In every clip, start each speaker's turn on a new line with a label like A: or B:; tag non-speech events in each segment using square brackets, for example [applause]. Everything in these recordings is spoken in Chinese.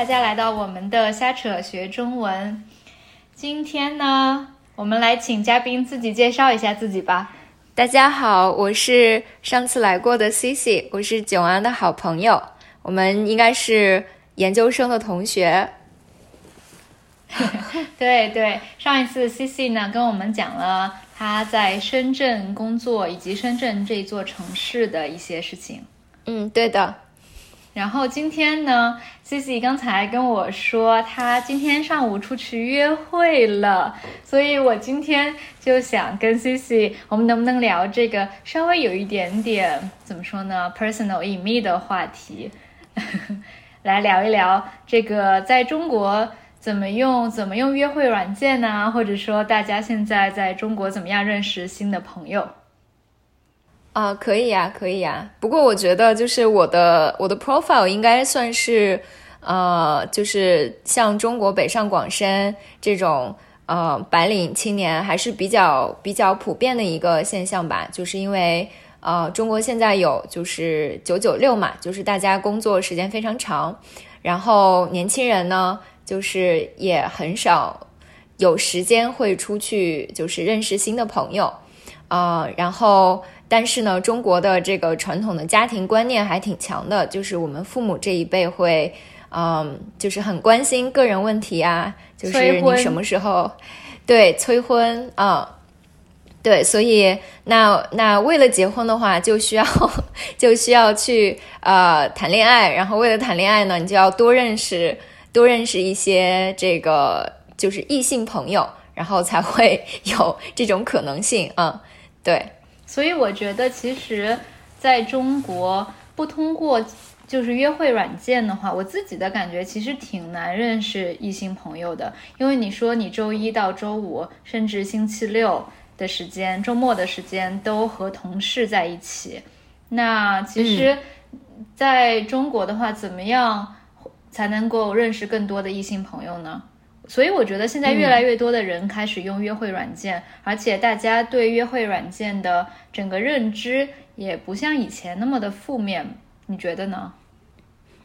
A: 大家来到我们的瞎扯学中文。今天呢，我们来请嘉宾自己介绍一下自己吧。
B: 大家好，我是上次来过的 Cici，我是九安的好朋友，我们应该是研究生的同学。[laughs]
A: 对对，上一次 Cici 呢跟我们讲了他在深圳工作以及深圳这座城市的一些事情。
B: 嗯，对的。
A: 然后今天呢，Cici 刚才跟我说，她今天上午出去约会了，所以我今天就想跟 Cici，我们能不能聊这个稍微有一点点怎么说呢，personal 隐秘的话题，[laughs] 来聊一聊这个在中国怎么用怎么用约会软件呢？或者说大家现在在中国怎么样认识新的朋友？
B: 啊，可以呀，可以呀。不过我觉得，就是我的我的 profile 应该算是，呃，就是像中国北上广深这种呃白领青年还是比较比较普遍的一个现象吧。就是因为呃，中国现在有就是九九六嘛，就是大家工作时间非常长，然后年轻人呢，就是也很少有时间会出去，就是认识新的朋友，啊，然后。但是呢，中国的这个传统的家庭观念还挺强的，就是我们父母这一辈会，嗯，就是很关心个人问题啊，就是你什么时候，对，催婚啊，对，所以那那为了结婚的话，就需要 [laughs] 就需要去呃谈恋爱，然后为了谈恋爱呢，你就要多认识多认识一些这个就是异性朋友，然后才会有这种可能性啊，对。
A: 所以我觉得，其实在中国不通过就是约会软件的话，我自己的感觉其实挺难认识异性朋友的。因为你说你周一到周五，甚至星期六的时间、周末的时间都和同事在一起，那其实在中国的话，怎么样才能够认识更多的异性朋友呢？所以我觉得现在越来越多的人开始用约会软件，而且大家对约会软件的整个认知也不像以前那么的负面，你觉得呢？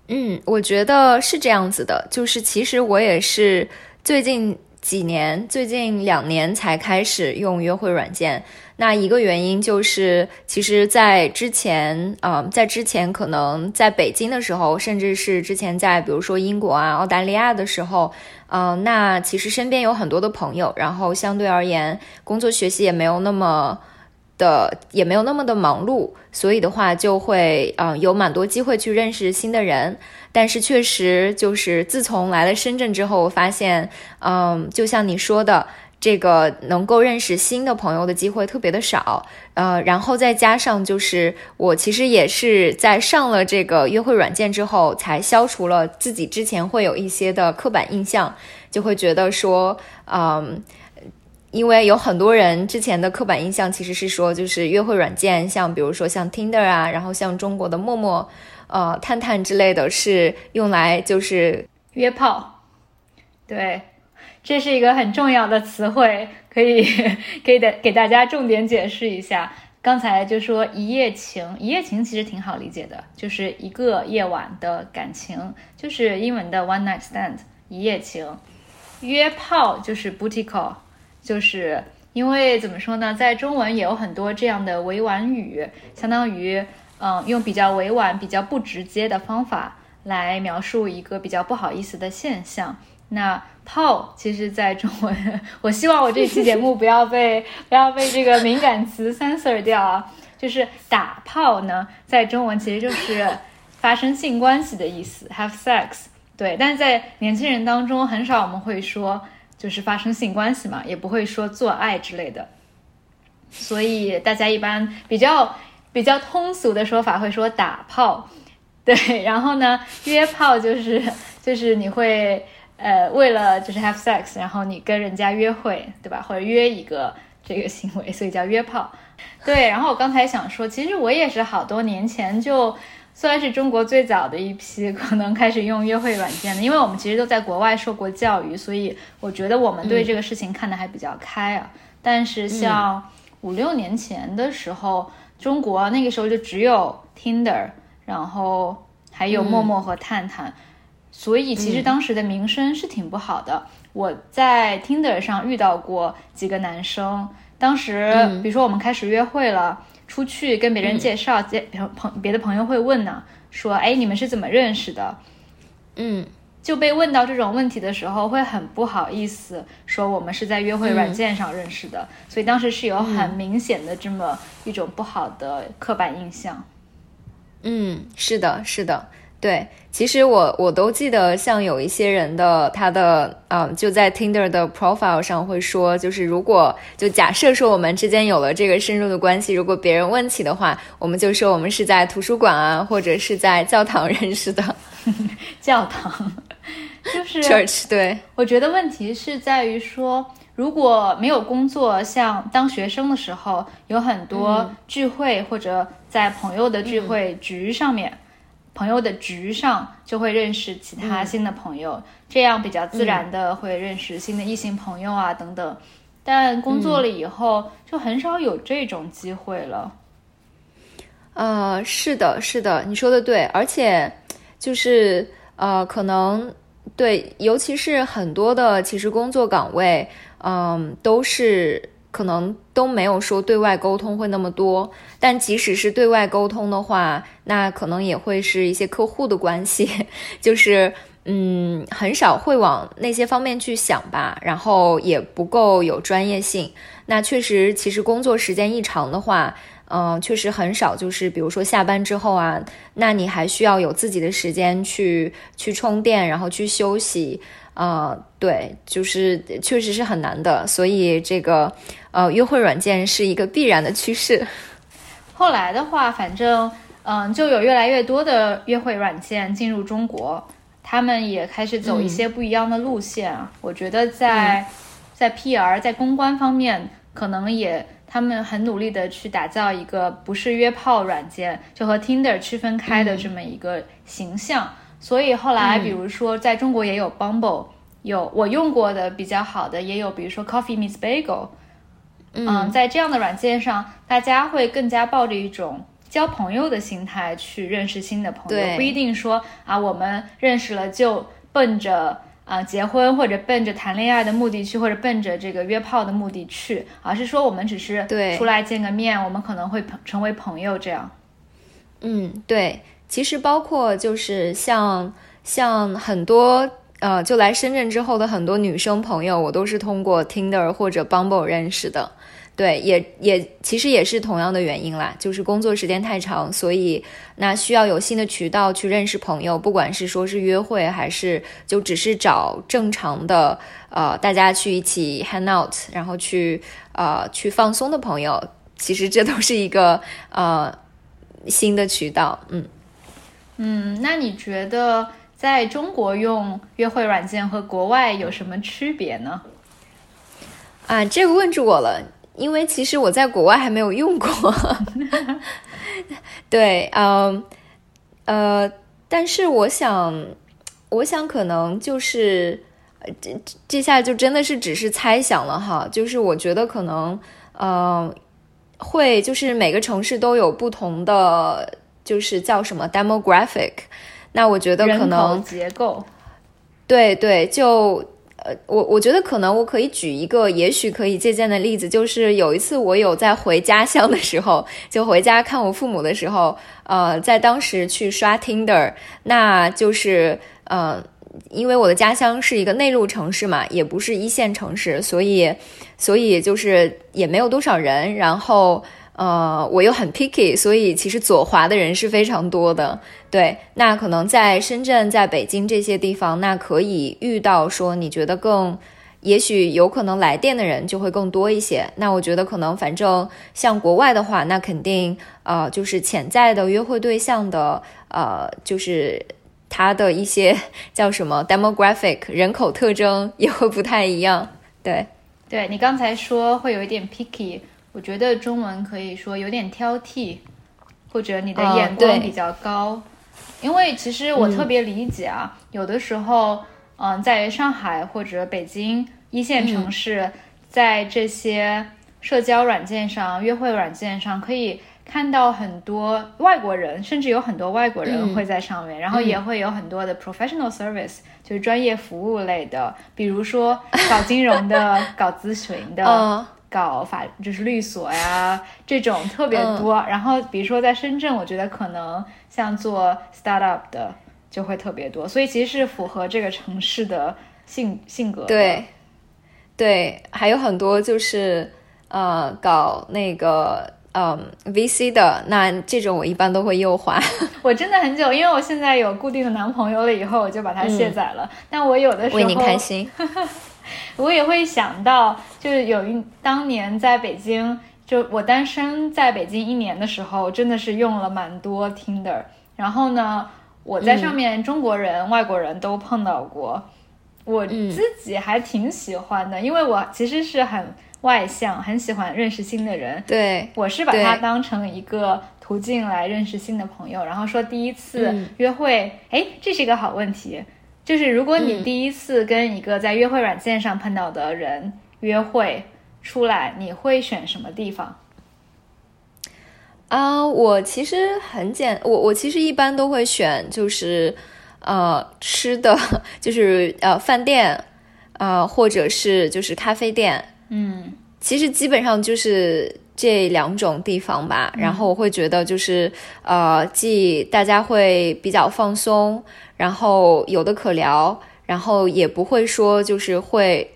B: 嗯，我觉得是这样子的，就是其实我也是最近几年，最近两年才开始用约会软件。那一个原因就是，其实，在之前，嗯，在之前可能在北京的时候，甚至是之前在比如说英国啊、澳大利亚的时候。嗯，那其实身边有很多的朋友，然后相对而言，工作学习也没有那么的，也没有那么的忙碌，所以的话就会，嗯，有蛮多机会去认识新的人。但是确实就是自从来了深圳之后，我发现，嗯，就像你说的。这个能够认识新的朋友的机会特别的少，呃，然后再加上就是我其实也是在上了这个约会软件之后，才消除了自己之前会有一些的刻板印象，就会觉得说，嗯，因为有很多人之前的刻板印象其实是说，就是约会软件，像比如说像 Tinder 啊，然后像中国的陌陌、呃、探探之类的是用来就是
A: 约炮，对。这是一个很重要的词汇，可以 [laughs] 可以的给大家重点解释一下。刚才就说一夜情，一夜情其实挺好理解的，就是一个夜晚的感情，就是英文的 one night stand，一夜情。约炮就是 booty call，就是因为怎么说呢，在中文也有很多这样的委婉语，相当于嗯，用比较委婉、比较不直接的方法来描述一个比较不好意思的现象。那炮其实，在中文，我希望我这期节目不要被不要被这个敏感词 censor 掉啊。就是打炮呢，在中文其实就是发生性关系的意思，have sex。对，但是在年轻人当中，很少我们会说就是发生性关系嘛，也不会说做爱之类的。所以大家一般比较比较通俗的说法会说打炮。对，然后呢，约炮就是就是你会。呃，为了就是 have sex，然后你跟人家约会，对吧？或者约一个这个行为，所以叫约炮。对，然后我刚才想说，其实我也是好多年前就算是中国最早的一批，可能开始用约会软件的，因为我们其实都在国外受过教育，所以我觉得我们对这个事情看的还比较开啊。但是像五六年前的时候，中国那个时候就只有 Tinder，然后还有陌陌和探探。所以其实当时的名声是挺不好的。我在 Tinder 上遇到过几个男生，当时比如说我们开始约会了，出去跟别人介绍，介朋别的朋友会问呢，说哎你们是怎么认识的？
B: 嗯，
A: 就被问到这种问题的时候，会很不好意思说我们是在约会软件上认识的，所以当时是有很明显的这么一种不好的刻板印象。
B: 嗯，是的，是的。对，其实我我都记得，像有一些人的他的嗯，就在 Tinder 的 profile 上会说，就是如果就假设说我们之间有了这个深入的关系，如果别人问起的话，我们就说我们是在图书馆啊，或者是在教堂认识的。[laughs]
A: 教堂就 [laughs] 是
B: church。对，
A: 我觉得问题是在于说，如果没有工作，像当学生的时候，有很多聚会或者在朋友的聚会局上面。朋友的局上就会认识其他新的朋友，这样比较自然的会认识新的异性朋友啊等等。但工作了以后就很少有这种机会了。
B: 呃，是的，是的，你说的对，而且就是呃，可能对，尤其是很多的其实工作岗位，嗯，都是。可能都没有说对外沟通会那么多，但即使是对外沟通的话，那可能也会是一些客户的关系，[laughs] 就是嗯，很少会往那些方面去想吧，然后也不够有专业性。那确实，其实工作时间一长的话，嗯，确实很少，就是比如说下班之后啊，那你还需要有自己的时间去去充电，然后去休息。啊，对，就是确实是很难的，所以这个呃，约会软件是一个必然的趋势。
A: 后来的话，反正嗯，就有越来越多的约会软件进入中国，他们也开始走一些不一样的路线。我觉得在在 PR 在公关方面，可能也他们很努力的去打造一个不是约炮软件，就和 Tinder 区分开的这么一个形象。所以后来，比如说在中国也有 Bumble，有我用过的比较好的，也有比如说 Coffee Miss Bagel，嗯，在这样的软件上，大家会更加抱着一种交朋友的心态去认识新的朋友，不一定说啊，我们认识了就奔着啊结婚或者奔着谈恋爱的目的去，或者奔着这个约炮的目的去，而是说我们只是出来见个面，我们可能会成为朋友这样。
B: 嗯，对。其实包括就是像像很多呃，就来深圳之后的很多女生朋友，我都是通过 Tinder 或者 Bumble 认识的。对，也也其实也是同样的原因啦，就是工作时间太长，所以那需要有新的渠道去认识朋友，不管是说是约会，还是就只是找正常的呃大家去一起 hang out，然后去呃去放松的朋友，其实这都是一个呃新的渠道，嗯。
A: 嗯，那你觉得在中国用约会软件和国外有什么区别呢？
B: 啊，这个问住我了，因为其实我在国外还没有用过。[laughs] 对，嗯，呃，但是我想，我想可能就是，这这下就真的是只是猜想了哈。就是我觉得可能，嗯，会就是每个城市都有不同的。就是叫什么 demographic，那我觉得可能
A: 结构，
B: 对对，就呃，我我觉得可能我可以举一个也许可以借鉴的例子，就是有一次我有在回家乡的时候，就回家看我父母的时候，呃，在当时去刷 Tinder，那就是呃，因为我的家乡是一个内陆城市嘛，也不是一线城市，所以所以就是也没有多少人，然后。呃，我又很 picky，所以其实左滑的人是非常多的。对，那可能在深圳、在北京这些地方，那可以遇到说你觉得更，也许有可能来电的人就会更多一些。那我觉得可能反正像国外的话，那肯定呃就是潜在的约会对象的呃就是他的一些叫什么 demographic 人口特征也会不太一样。对，
A: 对你刚才说会有一点 picky。我觉得中文可以说有点挑剔，或者你的眼光比较高，因为其实我特别理解啊，有的时候，嗯，在上海或者北京一线城市，在这些社交软件上、约会软件上，可以看到很多外国人，甚至有很多外国人
B: 嗯。
A: 会在上面，然后也会有很多的 professional service，就是专业服务类的，比如说搞金融的、[laughs] 搞咨询的。
B: 嗯
A: 搞法就是律所呀，这种特别
B: 嗯
A: 多。然后比如说在深圳，我觉得可能像做 startup 的就会特别多，所以其实是符合这个城市的性性格。
B: 对，对，还有很多就是呃搞那个嗯 VC 的，那这种我一般都会右滑。[laughs]
A: 我真的很久，因为我现在有固定的男朋友了，以后我就把它卸载了。但我有的时候
B: 为您开心。[laughs] [laughs]
A: 我也会想到，就是有一当年在北京，就我单身在北京一年的时候，真的是用了蛮多 Tinder。然后呢，我在上面中国人、外国人都碰到过，我自己还挺喜欢的，因为我其实是很外向，很喜欢认识新的人。
B: 对，
A: 我是把它当成一个途径来认识新的朋友，然后说第一次
B: 嗯
A: 约会，哎、这是一个好问题。就是如果你
B: 嗯。
A: 第一次跟一个在约会软件上碰到的人约会出来，你会选什么地方？
B: 啊、我其实很简，我我其实一般都会选就是呃吃的，[laughs] 就是呃饭店，呃或者是就是咖啡店，
A: 嗯。
B: 其实基本上就是这两种地方吧。然后我会觉得就是呃，既大家会比较放松，然后有的可聊，然后也不会说就是会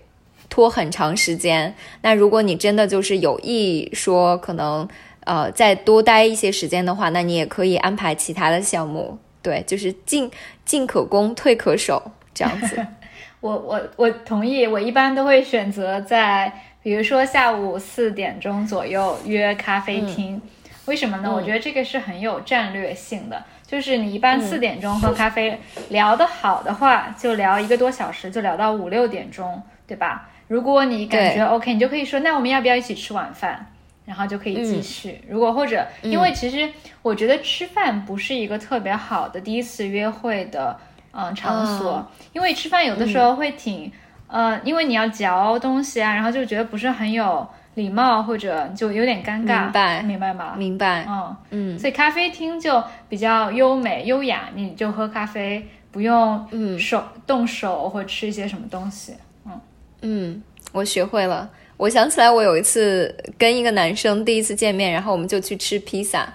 B: 拖很长时间。那如果你真的就是有意说可能呃再多待一些时间的话，那你也可以安排其他的项目。对，就是进进可攻，退可守这样子。[laughs]
A: 我我我同意，我一般都会选择在比如说下午四点钟左右约咖啡厅。为什么呢？
B: 嗯
A: 我觉得这个是很有战略性的，就是你一般四点钟喝咖啡，聊得好的话，就聊一个多小时，就聊到五六点钟，对吧？如果你感觉 OK，你就可以说，那我们要不要一起吃晚饭？然后就可以继续。如果或者，因为其实我觉得吃饭不是一个特别好的第一次约会的嗯场所，因为吃饭有的时候会挺、呃，因为你要嚼东西啊，然后就觉得不是很有礼貌，或者就有点尴尬，
B: 明白
A: 明白吗？
B: 明白？
A: 嗯，
B: 嗯
A: 所以咖啡厅就比较优美优雅，你就喝咖啡，不用
B: 嗯
A: 手动手或吃一些什么东西。
B: 嗯嗯，我学会了。我想起来，我有一次跟一个男生第一次见面，然后我们就去吃披萨。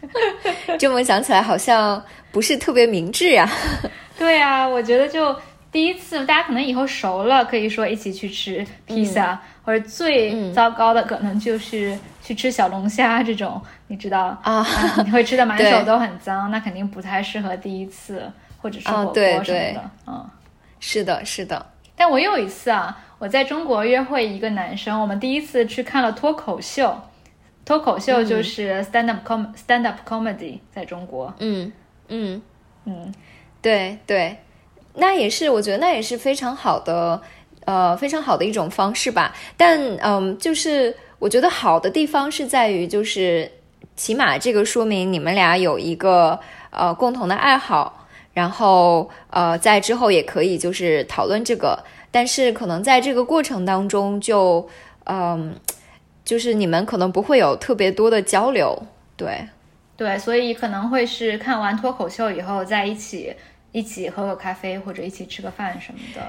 B: [laughs] 这么想起来，好像不是特别明智呀。
A: 对啊，我觉得就第一次，大家可能以后熟了，可以说一起去吃披萨，或者最糟糕的可能就是去吃小龙虾这种，你知道？
B: 啊。
A: 你会吃的满手都很脏，那肯定不太适合第一次或者是
B: 啊
A: 火锅什么的，
B: 对
A: 嗯。
B: 是的，是的。
A: 但我有一次啊，我在中国约会一个男生，我们第一次去看了脱口秀。脱口秀就是 stand up com、stand up comedy，在中国，
B: 嗯嗯，
A: 嗯，
B: 对对，那也是，我觉得那也是非常好的，呃，非常好的一种方式吧。但嗯，就是我觉得好的地方是在于，就是起码这个说明你们俩有一个呃共同的爱好，然后呃在之后也可以就是讨论这个。但是可能在这个过程当中就，嗯，就是你们可能不会有特别多的交流，对。
A: 对，所以可能会是看完脱口秀以后在一起一起喝个咖啡或者一起吃个饭什么的。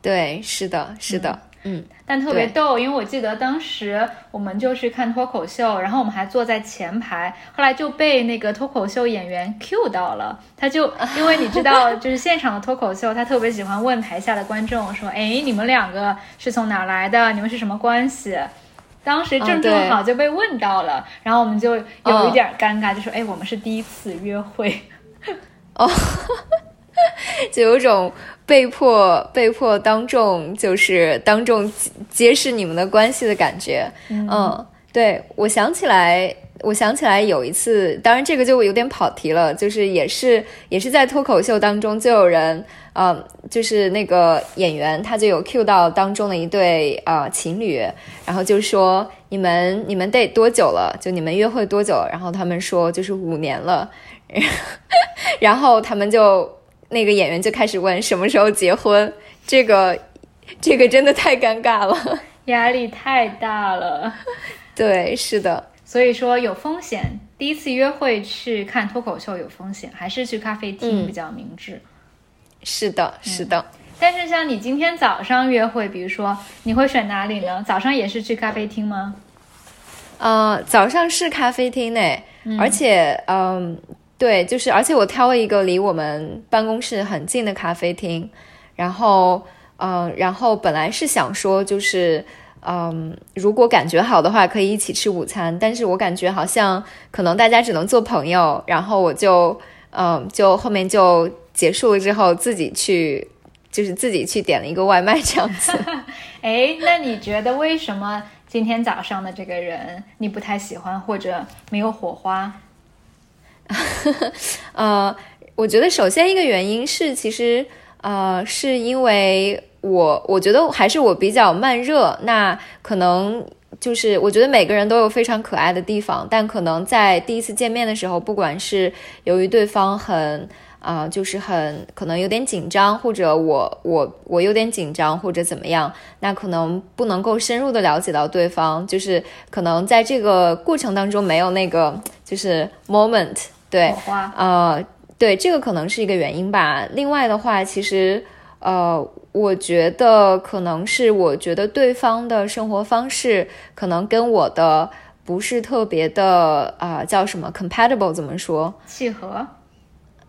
B: 对，是的，是的，嗯
A: 但特别逗，因为我记得当时我们就去看脱口秀，然后我们还坐在前排，后来就被那个脱口秀演员 Q 到了。他就因为你知道，就是现场的脱口秀，他特别喜欢问台下的观众说：“哎，你们两个是从哪儿来的？你们是什么关系？”当时正正好就被问到了，然后我们就有一点尴尬，就说：“哎，我们是第一次约会。” [laughs]
B: 就有种被迫被迫当众就是当众揭揭示你们的关系的感觉。嗯，对我想起来，我想起来有一次，当然这个就有点跑题了，就是也是也是在脱口秀当中，就有人，嗯、就是那个演员他就有 cue 到当中的一对呃情侣，然后就说你们你们得多久了？就你们约会多久？然后他们说就是五年了，[laughs] 然后他们就那个演员就开始问什么时候结婚，这个这个真的太尴尬了。[laughs]
A: 压力太大了。[laughs]
B: 对，是的，
A: 所以说有风险。第一次约会去看脱口秀有风险，还是去咖啡厅比较明智。
B: 是的，是的。
A: 但是像你今天早上约会，比如说你会选哪里呢？早上也是去咖啡厅吗？
B: 呃，早上是咖啡厅呢，而且，嗯，对，就是而且我挑了一个离我们办公室很近的咖啡厅，然后，嗯，然后本来是想说就是，嗯，如果感觉好的话可以一起吃午餐，但是我感觉好像可能大家只能做朋友，然后我就，嗯，就后面就结束了之后自己去。就是自己去点了一个外卖这样子，[laughs]
A: 哎，那你觉得为什么今天早上的这个人你不太喜欢或者没有火花？[laughs]
B: 呃，我觉得首先一个原因是，其实呃，是因为我我觉得还是我比较慢热，那可能就是我觉得每个人都有非常可爱的地方，但可能在第一次见面的时候，不管是由于对方很。啊，就是很可能有点紧张，或者我我我有点紧张，或者怎么样，那可能不能够深入的了解到对方，就是可能在这个过程当中没有那个就是 moment，对，呃，对，这个可能是一个原因吧。另外的话，其实呃，我觉得可能是我觉得对方的生活方式可能跟我的不是特别的啊，叫什么 compatible，怎么说？
A: 契合。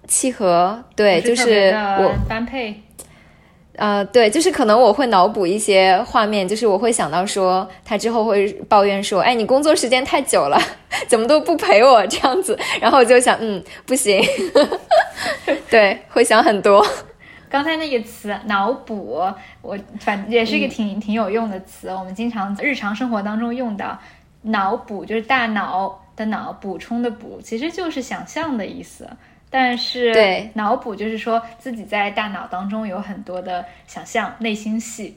B: 契合，对，就是我
A: 般配，
B: 呃，对，就是可能我会脑补一些画面，就是我会想到说他之后会抱怨说，哎，你工作时间太久了，[laughs] 怎么都不陪我这样子，然后我就想，嗯，不行，对，会想很多。
A: 刚才那个词脑补，我反也是一个挺挺有用的词，我们经常日常生活当中用到，脑补就是大脑的脑补充的补，其实就是想象的意思。但是，
B: 对
A: 脑补就是说自己在大脑当中有很多的想象内心戏，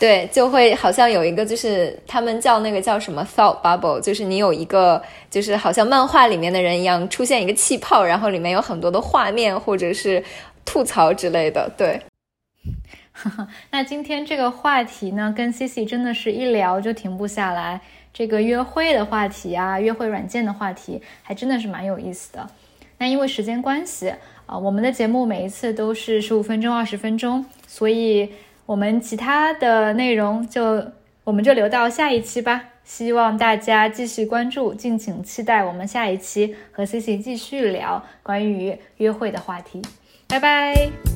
B: 对，就会好像有一个就是他们叫那个叫什么 thought bubble，就是你有一个就是好像漫画里面的人一样出现一个气泡，然后里面有很多的画面或者是吐槽之类的。对，[laughs]
A: 那今天这个话题呢，跟 C C 真的是一聊就停不下来，这个约会的话题啊，约会软件的话题，还真的是蛮有意思的。那因为时间关系啊，我们的节目每一次都是十五分钟、二十分钟，所以我们其他的内容就我们就留到下一期吧。希望大家继续关注，敬请期待我们下一期和 C C 继续聊关于约会的话题。拜拜。